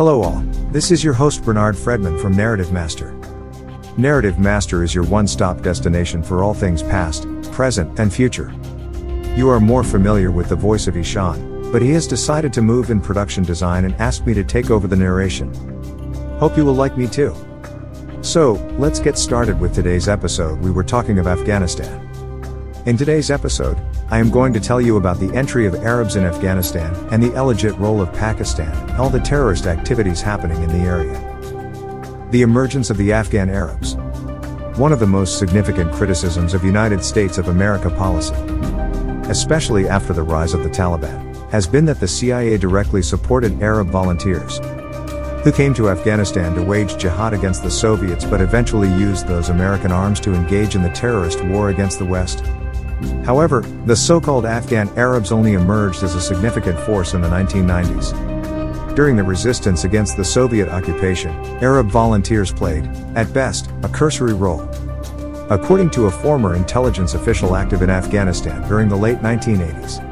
Hello all, this is your host Bernard Fredman from Narrative Master. Narrative Master is your one-stop destination for all things past, present, and future. You are more familiar with the voice of Ishan, but he has decided to move in production design and asked me to take over the narration. Hope you will like me too. So, let's get started with today's episode. We were talking of Afghanistan. In today's episode, I am going to tell you about the entry of Arabs in Afghanistan and the illegit role of Pakistan all the terrorist activities happening in the area. The emergence of the Afghan Arabs. One of the most significant criticisms of United States of America policy, especially after the rise of the Taliban, has been that the CIA directly supported Arab volunteers who came to Afghanistan to wage jihad against the Soviets but eventually used those American arms to engage in the terrorist war against the West. However, the so-called Afghan Arabs only emerged as a significant force in the 1990s. During the resistance against the Soviet occupation, Arab volunteers played, at best, a cursory role. According to a former intelligence official active in Afghanistan during the late 1980s,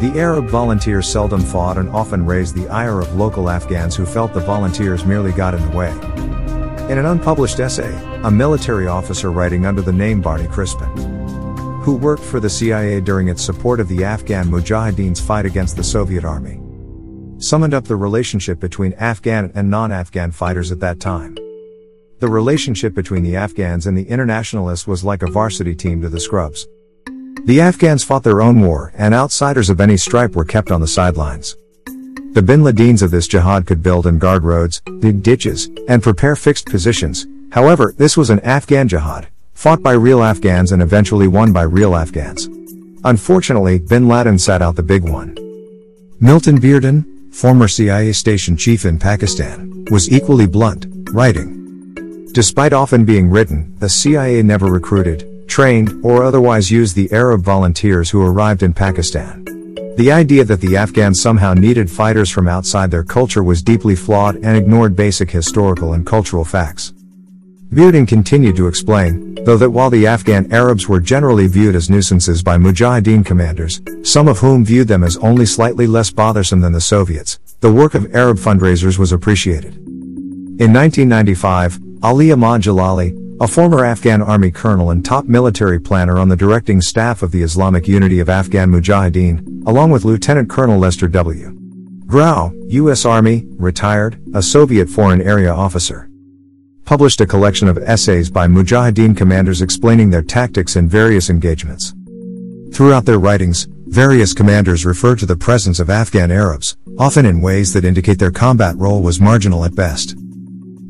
the Arab volunteers seldom fought and often raised the ire of local Afghans who felt the volunteers merely got in the way. In an unpublished essay, a military officer writing under the name Barney Crispin who worked for the CIA during its support of the Afghan Mujahideen's fight against the Soviet army. Summoned up the relationship between Afghan and non-Afghan fighters at that time. The relationship between the Afghans and the internationalists was like a varsity team to the scrubs. The Afghans fought their own war, and outsiders of any stripe were kept on the sidelines. The bin Ladins of this jihad could build and guard roads, dig ditches, and prepare fixed positions. However, this was an Afghan jihad, fought by real Afghans and eventually won by real Afghans. Unfortunately, bin Laden sat out the big one. Milton Bearden, former CIA station chief in Pakistan, was equally blunt, writing. Despite often being written, the CIA never recruited, trained, or otherwise used the Arab volunteers who arrived in Pakistan. The idea that the Afghans somehow needed fighters from outside their culture was deeply flawed and ignored basic historical and cultural facts. Bearden continued to explain, though that while the Afghan Arabs were generally viewed as nuisances by Mujahideen commanders, some of whom viewed them as only slightly less bothersome than the Soviets, the work of Arab fundraisers was appreciated. In 1995, Ali Ahmad Jalali, a former Afghan army colonel and top military planner on the directing staff of the Islamic Unity of Afghan Mujahideen, along with Lieutenant Colonel Lester W. Grau, U.S. Army, retired, a Soviet foreign area officer published a collection of essays by Mujahideen commanders explaining their tactics in various engagements. Throughout their writings, various commanders refer to the presence of Afghan Arabs, often in ways that indicate their combat role was marginal at best.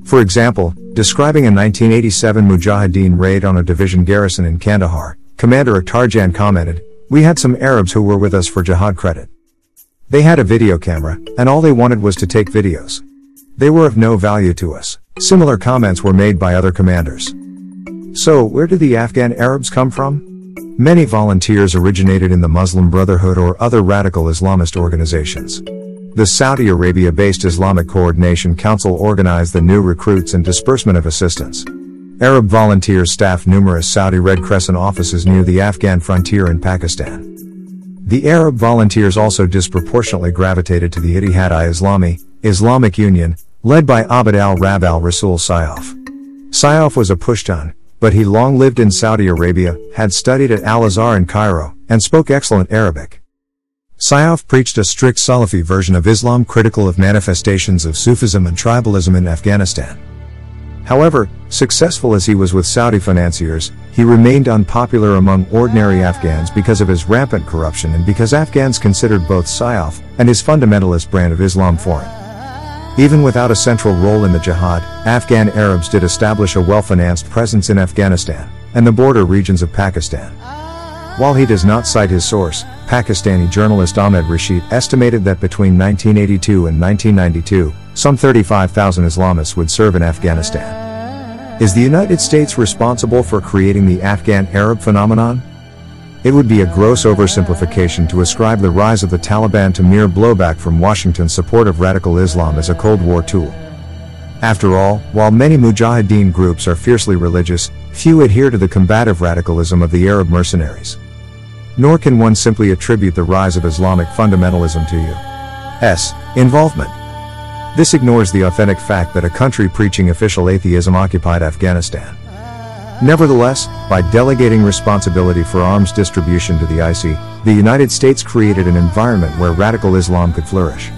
For example, describing a 1987 Mujahideen raid on a division garrison in Kandahar, Commander Atarjan commented, We had some Arabs who were with us for jihad credit. They had a video camera, and all they wanted was to take videos. They were of no value to us. Similar comments were made by other commanders. So, where did the Afghan Arabs come from? Many volunteers originated in the Muslim Brotherhood or other radical Islamist organizations. The Saudi Arabia-based Islamic Coordination Council organized the new recruits and disbursement of assistance. Arab volunteers staffed numerous Saudi Red Crescent offices near the Afghan frontier in Pakistan. The Arab volunteers also disproportionately gravitated to the Ittihad-i-Islami, Islamic Union, led by Abd al-Rabb al-Rasul Sayyaf. Sayyaf was a Pushtun, but he long lived in Saudi Arabia, had studied at Al-Azhar in Cairo, and spoke excellent Arabic. Sayyaf preached a strict Salafi version of Islam critical of manifestations of Sufism and tribalism in Afghanistan. However, successful as he was with Saudi financiers, he remained unpopular among ordinary Afghans because of his rampant corruption and because Afghans considered both Sayyaf and his fundamentalist brand of Islam foreign. Even without a central role in the jihad, Afghan Arabs did establish a well-financed presence in Afghanistan and the border regions of Pakistan. While he does not cite his source, Pakistani journalist Ahmed Rashid estimated that between 1982 and 1992, some 35,000 Islamists would serve in Afghanistan. Is the United States responsible for creating the Afghan Arab phenomenon? It would be a gross oversimplification to ascribe the rise of the Taliban to mere blowback from Washington's support of radical Islam as a Cold War tool. After all, while many Mujahideen groups are fiercely religious, few adhere to the combative radicalism of the Arab mercenaries. Nor can one simply attribute the rise of Islamic fundamentalism to U.S. involvement. This ignores the authentic fact that a country preaching official atheism occupied Afghanistan. Nevertheless, by delegating responsibility for arms distribution to the IC, the United States created an environment where radical Islam could flourish.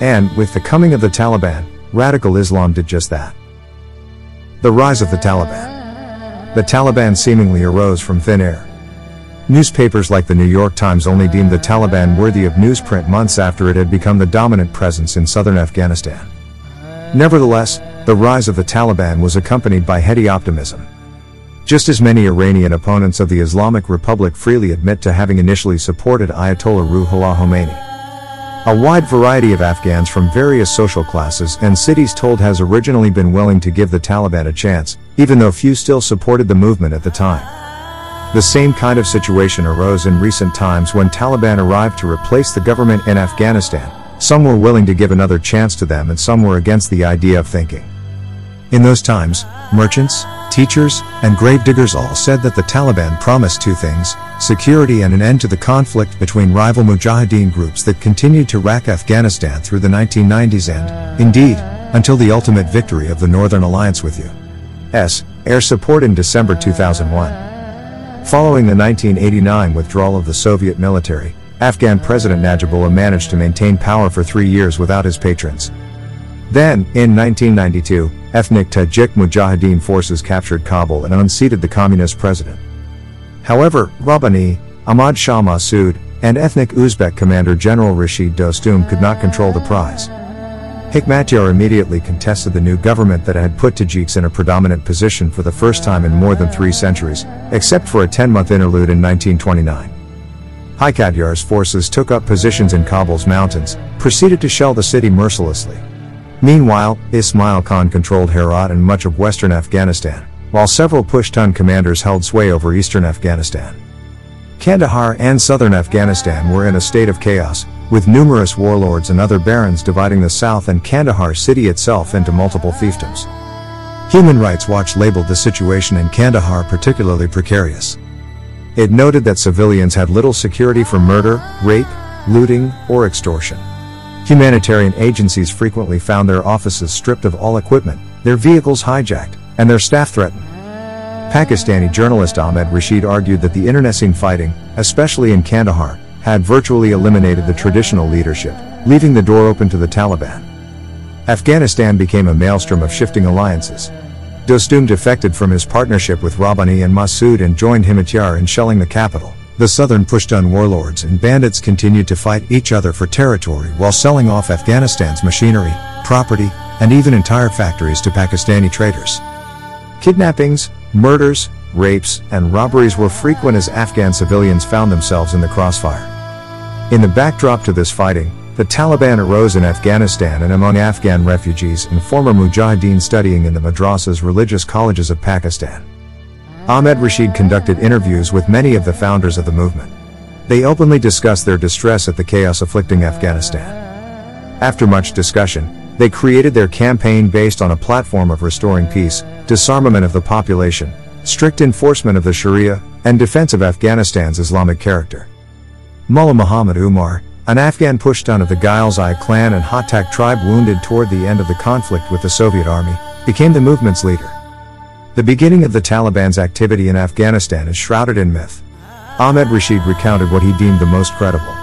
And, with the coming of the Taliban, radical Islam did just that. The rise of the Taliban. The Taliban seemingly arose from thin air. Newspapers like the New York Times only deemed the Taliban worthy of newsprint months after it had become the dominant presence in southern Afghanistan. Nevertheless, the rise of the Taliban was accompanied by heady optimism. Just as many Iranian opponents of the Islamic Republic freely admit to having initially supported Ayatollah Ruhollah Khomeini. A wide variety of Afghans from various social classes and cities told has originally been willing to give the Taliban a chance, even though few still supported the movement at the time. The same kind of situation arose in recent times when Taliban arrived to replace the government in Afghanistan. Some were willing to give another chance to them and some were against the idea of thinking. In those times, merchants, teachers, and gravediggers all said that the Taliban promised two things security and an end to the conflict between rival Mujahideen groups that continued to rack Afghanistan through the 1990s and, indeed, until the ultimate victory of the Northern Alliance with U.S. air support in December 2001. Following the 1989 withdrawal of the Soviet military, Afghan President Najibullah managed to maintain power for three years without his patrons. Then, in 1992, ethnic Tajik Mujahideen forces captured Kabul and unseated the communist president. However, Rabbani, Ahmad Shah Massoud, and ethnic Uzbek commander General Rashid Dostum could not control the prize. Hikmatyar immediately contested the new government that had put Tajiks in a predominant position for the first time in more than three centuries, except for a 10-month interlude in 1929. Hikmatyar's forces took up positions in Kabul's mountains, proceeded to shell the city mercilessly. Meanwhile, Ismail Khan controlled Herat and much of western Afghanistan, while several Pushtun commanders held sway over eastern Afghanistan. Kandahar and southern Afghanistan were in a state of chaos, with numerous warlords and other barons dividing the south and Kandahar city itself into multiple fiefdoms. Human Rights Watch labeled the situation in Kandahar particularly precarious. It noted that civilians had little security from murder, rape, looting, or extortion. Humanitarian agencies frequently found their offices stripped of all equipment, their vehicles hijacked, and their staff threatened. Pakistani journalist Ahmed Rashid argued that the internecine fighting, especially in Kandahar, had virtually eliminated the traditional leadership, leaving the door open to the Taliban. Afghanistan became a maelstrom of shifting alliances. Dostum defected from his partnership with Rabbani and Massoud and joined Hikmatyar in shelling the capital. The southern Pushtun warlords and bandits continued to fight each other for territory while selling off Afghanistan's machinery, property, and even entire factories to Pakistani traders. Kidnappings, murders, rapes, and robberies were frequent as Afghan civilians found themselves in the crossfire. In the backdrop to this fighting, the Taliban arose in Afghanistan and among Afghan refugees and former mujahideen studying in the madrasas religious colleges of Pakistan. Ahmed Rashid conducted interviews with many of the founders of the movement. They openly discussed their distress at the chaos afflicting Afghanistan. After much discussion, they created their campaign based on a platform of restoring peace, disarmament of the population, strict enforcement of the Sharia, and defense of Afghanistan's Islamic character. Mullah Muhammad Umar, an Afghan Pushtun of the Ghilzai clan and Hotak tribe wounded toward the end of the conflict with the Soviet army, became the movement's leader. The beginning of the Taliban's activity in Afghanistan is shrouded in myth. Ahmed Rashid recounted what he deemed the most credible.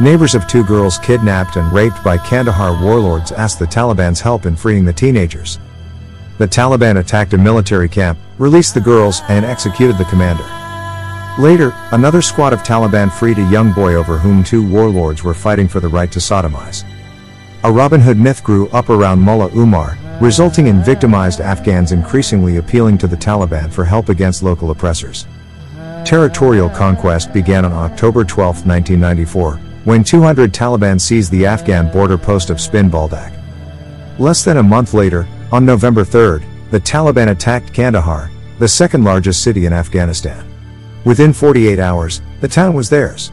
Neighbors of two girls kidnapped and raped by Kandahar warlords asked the Taliban's help in freeing the teenagers. The Taliban attacked a military camp, released the girls, and executed the commander. Later, another squad of Taliban freed a young boy over whom two warlords were fighting for the right to sodomize. A Robin Hood myth grew up around Mullah Umar, resulting in victimized Afghans increasingly appealing to the Taliban for help against local oppressors. Territorial conquest began on October 12, 1994, when 200 Taliban seized the Afghan border post of Spin Boldak. Less than a month later, on November 3, the Taliban attacked Kandahar, the second largest city in Afghanistan. Within 48 hours, the town was theirs.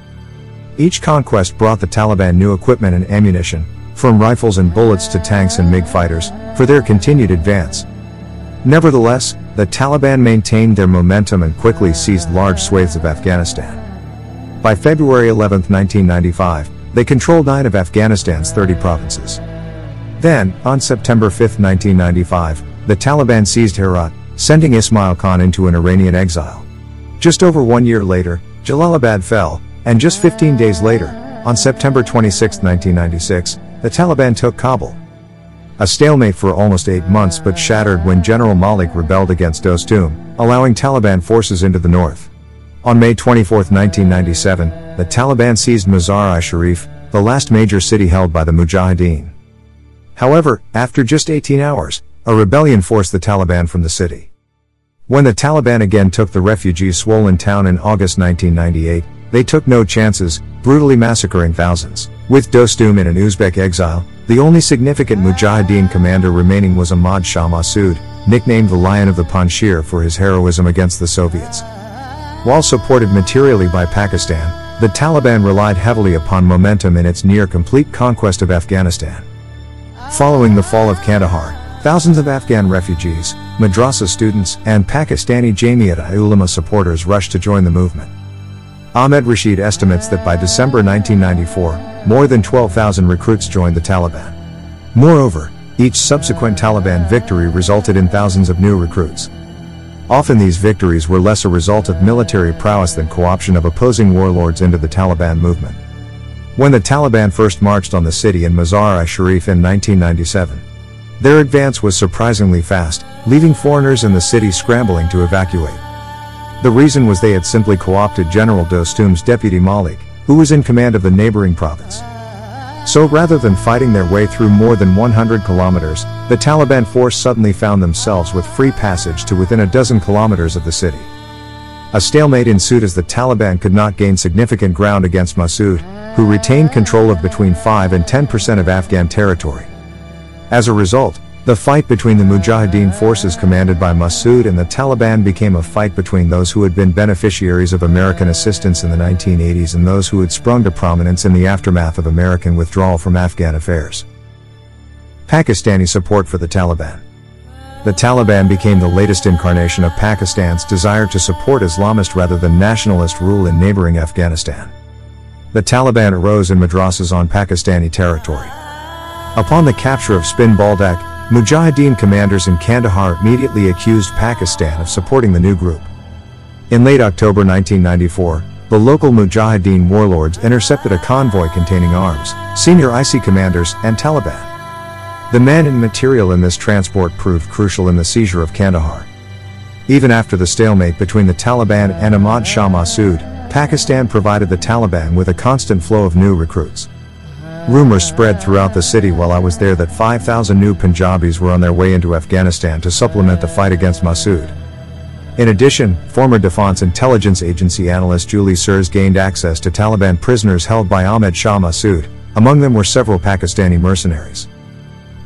Each conquest brought the Taliban new equipment and ammunition, from rifles and bullets to tanks and MiG fighters, for their continued advance. Nevertheless, the Taliban maintained their momentum and quickly seized large swathes of Afghanistan. By February 11, 1995, they controlled nine of Afghanistan's 30 provinces. Then, on September 5, 1995, the Taliban seized Herat, sending Ismail Khan into an Iranian exile. Just over one year later, Jalalabad fell, and just 15 days later, on September 26, 1996, the Taliban took Kabul. A stalemate for almost eight months but shattered when General Malik rebelled against Dostum, allowing Taliban forces into the north. On May 24, 1997, the Taliban seized Mazar-i-Sharif, the last major city held by the Mujahideen. However, after just 18 hours, a rebellion forced the Taliban from the city. When the Taliban again took the refugees swollen town in August 1998, they took no chances, brutally massacring thousands. With Dostum in an Uzbek exile, the only significant Mujahideen commander remaining was Ahmad Shah Massoud, nicknamed the Lion of the Panjshir for his heroism against the Soviets. While supported materially by Pakistan, the Taliban relied heavily upon momentum in its near complete conquest of Afghanistan. Following the fall of Kandahar, thousands of Afghan refugees, madrasa students, and Pakistani Jamiat-i-Ulama supporters rushed to join the movement. Ahmed Rashid estimates that by December 1994, more than 12,000 recruits joined the Taliban. Moreover, each subsequent Taliban victory resulted in thousands of new recruits. Often these victories were less a result of military prowess than co-option of opposing warlords into the Taliban movement. When the Taliban first marched on the city in Mazar-i-Sharif in 1997, their advance was surprisingly fast, leaving foreigners in the city scrambling to evacuate. The reason was they had simply co-opted General Dostum's deputy Malik, who was in command of the neighboring province. So rather than fighting their way through more than 100 kilometers, the Taliban force suddenly found themselves with free passage to within a dozen kilometers of the city. A stalemate ensued as the Taliban could not gain significant ground against Massoud, who retained control of between 5 and 10% of Afghan territory. As a result, the fight between the Mujahideen forces commanded by Massoud and the Taliban became a fight between those who had been beneficiaries of American assistance in the 1980s and those who had sprung to prominence in the aftermath of American withdrawal from Afghan affairs. Pakistani support for the Taliban. The Taliban became the latest incarnation of Pakistan's desire to support Islamist rather than nationalist rule in neighboring Afghanistan. The Taliban arose in madrasas on Pakistani territory. Upon the capture of Spin Boldak, Mujahideen commanders in Kandahar immediately accused Pakistan of supporting the new group. In late October 1994, the local Mujahideen warlords intercepted a convoy containing arms, senior IC commanders, and Taliban. The men and material in this transport proved crucial in the seizure of Kandahar. Even after the stalemate between the Taliban and Ahmad Shah Massoud, Pakistan provided the Taliban with a constant flow of new recruits. Rumors spread throughout the city while I was there that 5,000 new Punjabis were on their way into Afghanistan to supplement the fight against Massoud. In addition, former Defense Intelligence Agency analyst Julie Sirrs gained access to Taliban prisoners held by Ahmed Shah Massoud, among them were several Pakistani mercenaries.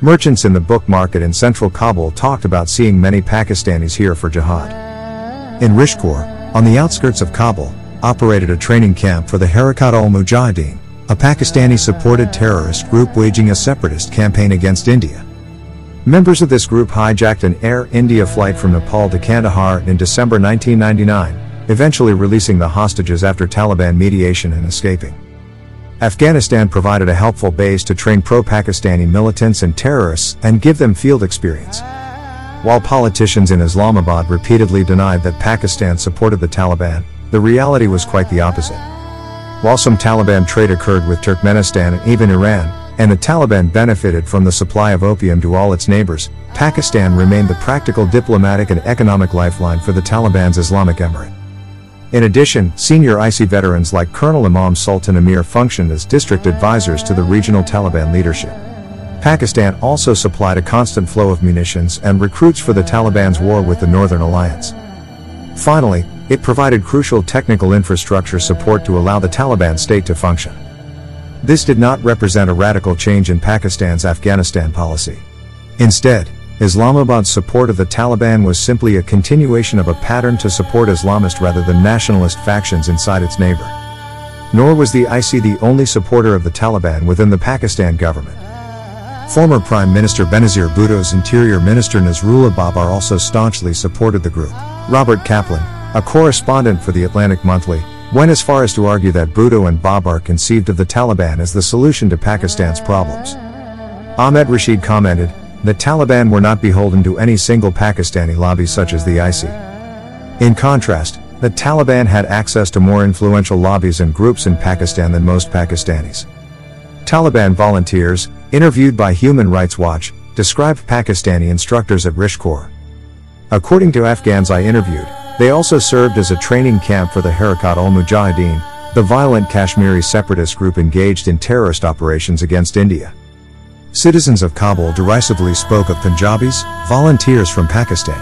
Merchants in the book market in central Kabul talked about seeing many Pakistanis here for jihad. In Rishkor, on the outskirts of Kabul, operated a training camp for the Harakat al-Mujahideen, a Pakistani-supported terrorist group waging a separatist campaign against India. Members of this group hijacked an Air India flight from Nepal to Kandahar in December 1999, eventually releasing the hostages after Taliban mediation and escaping. Afghanistan provided a helpful base to train pro-Pakistani militants and terrorists and give them field experience. While politicians in Islamabad repeatedly denied that Pakistan supported the Taliban, the reality was quite the opposite. While some Taliban trade occurred with Turkmenistan and even Iran, and the Taliban benefited from the supply of opium to all its neighbors, Pakistan remained the practical diplomatic and economic lifeline for the Taliban's Islamic Emirate. In addition, senior IC veterans like Colonel Imam Sultan Amir functioned as district advisors to the regional Taliban leadership. Pakistan also supplied a constant flow of munitions and recruits for the Taliban's war with the Northern Alliance. Finally, it provided crucial technical infrastructure support to allow the Taliban state to function. This did not represent a radical change in Pakistan's Afghanistan policy. Instead, Islamabad's support of the Taliban was simply a continuation of a pattern to support Islamist rather than nationalist factions inside its neighbor. Nor was the IC the only supporter of the Taliban within the Pakistan government. Former Prime Minister Benazir Bhutto's Interior Minister Nasrullah Babar also staunchly supported the group. Robert Kaplan, a correspondent for the Atlantic Monthly, went as far as to argue that Bhutto and Babar conceived of the Taliban as the solution to Pakistan's problems. Ahmed Rashid commented, the Taliban were not beholden to any single Pakistani lobby such as the IC. In contrast, the Taliban had access to more influential lobbies and groups in Pakistan than most Pakistanis. Taliban volunteers, interviewed by Human Rights Watch, described Pakistani instructors at Rishkor. According to Afghans I interviewed, they also served as a training camp for the Harakat al-Mujahideen, the violent Kashmiri separatist group engaged in terrorist operations against India. Citizens of Kabul derisively spoke of Punjabis, volunteers from Pakistan.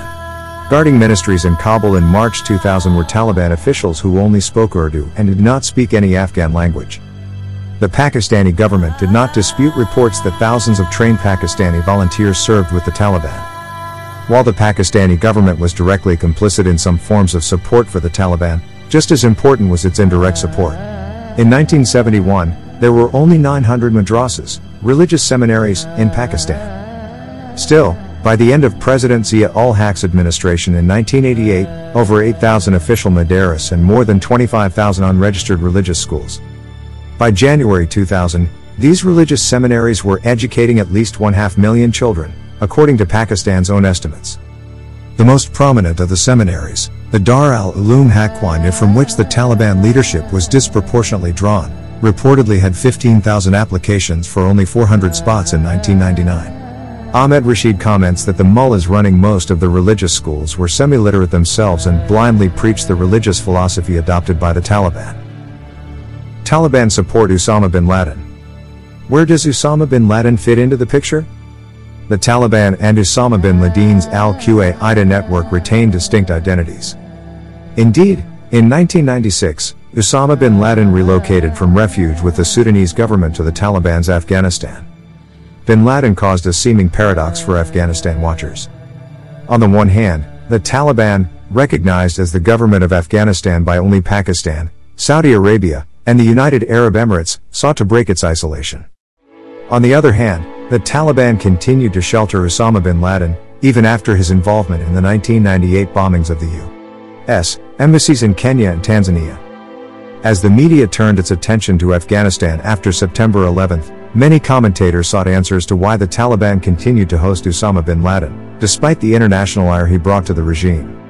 Guarding ministries in Kabul in March 2000 were Taliban officials who only spoke Urdu and did not speak any Afghan language. The Pakistani government did not dispute reports that thousands of trained Pakistani volunteers served with the Taliban. While the Pakistani government was directly complicit in some forms of support for the Taliban, just as important was its indirect support. In 1971, there were only 900 madrasas, religious seminaries, in Pakistan. Still, by the end of President Zia-ul-Haq's administration in 1988, over 8,000 official madaris and more than 25,000 unregistered religious schools. By January 2000, these religious seminaries were educating at least one half million children, according to Pakistan's own estimates. The most prominent of the seminaries, the Dar al-Uloom Haqqaniya from which the Taliban leadership was disproportionately drawn, reportedly had 15,000 applications for only 400 spots in 1999. Ahmed Rashid comments that the mullahs running most of the religious schools were semi-literate themselves and blindly preached the religious philosophy adopted by the Taliban. Taliban support Osama bin Laden. Where does Osama bin Laden fit into the picture? The Taliban and Osama bin Laden's al-Qaeda network retain distinct identities. Indeed, in 1996, Osama bin Laden relocated from refuge with the Sudanese government to the Taliban's Afghanistan. Bin Laden caused a seeming paradox for Afghanistan watchers. On the one hand, the Taliban, recognized as the government of Afghanistan by only Pakistan, Saudi Arabia, and the United Arab Emirates, sought to break its isolation. On the other hand, the Taliban continued to shelter Osama bin Laden, even after his involvement in the 1998 bombings of the U.S. embassies in Kenya and Tanzania. As the media turned its attention to Afghanistan after September 11, many commentators sought answers to why the Taliban continued to host Osama bin Laden, despite the international ire he brought to the regime.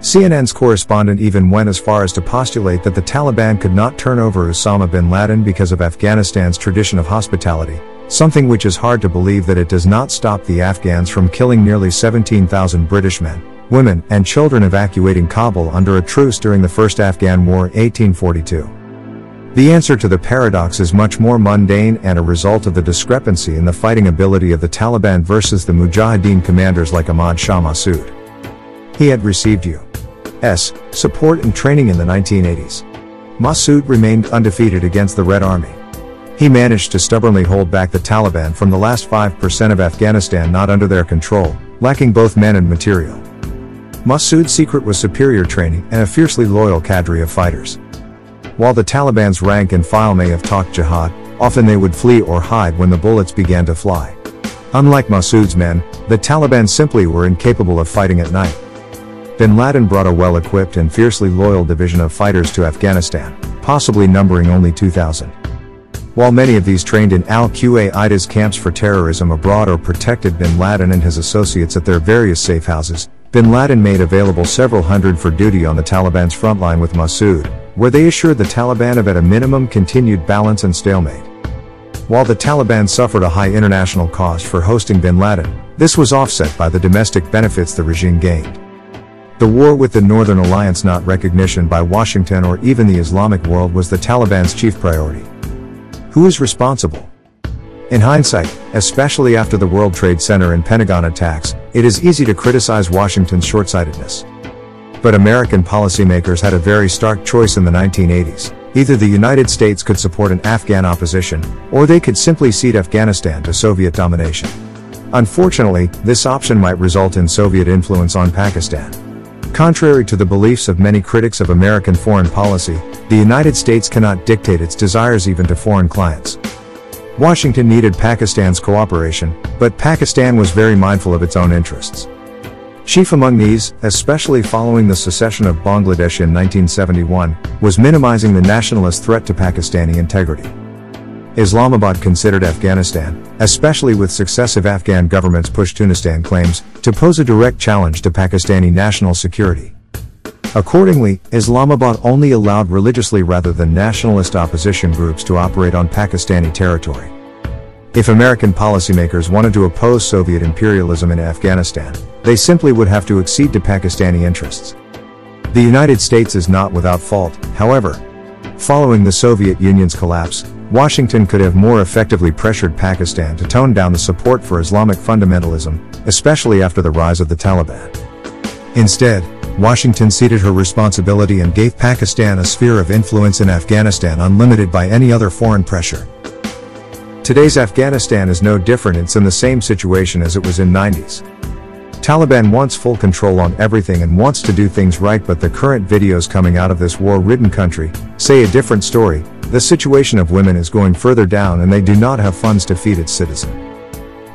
CNN's correspondent even went as far as to postulate that the Taliban could not turn over Osama bin Laden because of Afghanistan's tradition of hospitality, Something which is hard to believe that it does not stop the Afghans from killing nearly 17,000 British men, women, and children evacuating Kabul under a truce during the First Afghan War 1842. The answer to the paradox is much more mundane and a result of the discrepancy in the fighting ability of the Taliban versus the Mujahideen commanders like Ahmad Shah Massoud. He had received U.S. support and training in the 1980s. Massoud remained undefeated against the Red Army. He managed to stubbornly hold back the Taliban from the last 5% of Afghanistan not under their control, lacking both men and material. Massoud's secret was superior training and a fiercely loyal cadre of fighters. While the Taliban's rank and file may have talked jihad, often they would flee or hide when the bullets began to fly. Unlike Massoud's men, the Taliban simply were incapable of fighting at night. Bin Laden brought a well-equipped and fiercely loyal division of fighters to Afghanistan, possibly numbering only 2,000. While many of these trained in al-Qaeda's camps for terrorism abroad or protected bin Laden and his associates at their various safe houses, bin Laden made available several hundred for duty on the Taliban's frontline with Massoud, where they assured the Taliban of at a minimum continued balance and stalemate. While the Taliban suffered a high international cost for hosting bin Laden, this was offset by the domestic benefits the regime gained. The war with the Northern Alliance not recognition by Washington or even the Islamic world was the Taliban's chief priority. Who is responsible? In hindsight, especially after the World Trade Center and Pentagon attacks, it is easy to criticize Washington's short-sightedness. But American policymakers had a very stark choice in the 1980s. Either the United States could support an Afghan opposition, or they could simply cede Afghanistan to Soviet domination. Unfortunately, this option might result in Soviet influence on Pakistan. Contrary to the beliefs of many critics of American foreign policy, the United States cannot dictate its desires even to foreign clients. Washington needed Pakistan's cooperation, but Pakistan was very mindful of its own interests. Chief among these, especially following the secession of Bangladesh in 1971, was minimizing the nationalist threat to Pakistani integrity. Islamabad considered Afghanistan, especially with successive Afghan governments Pashtunistan claims, to pose a direct challenge to Pakistani national security. Accordingly, Islamabad only allowed religiously rather than nationalist opposition groups to operate on Pakistani territory. If American policymakers wanted to oppose Soviet imperialism in Afghanistan, they simply would have to accede to Pakistani interests. The United States is not without fault, however. Following the Soviet Union's collapse, Washington could have more effectively pressured Pakistan to tone down the support for Islamic fundamentalism, especially after the rise of the Taliban. Instead, Washington ceded her responsibility and gave Pakistan a sphere of influence in Afghanistan unlimited by any other foreign pressure. Today's Afghanistan is no different it's in the same situation as it was in 90s. Taliban wants full control on everything and wants to do things right but the current videos coming out of this war-ridden country, say a different story, the situation of women is going further down and they do not have funds to feed its citizens.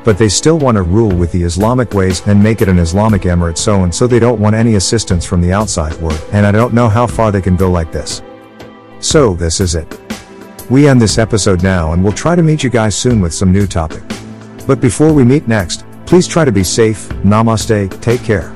But they still want to rule with the Islamic ways and make it an Islamic emirate so and so they don't want any assistance from the outside world and I don't know how far they can go like this. So this is it. We end this episode now and we'll try to meet you guys soon with some new topic. But before we meet next, please try to be safe, namaste, take care.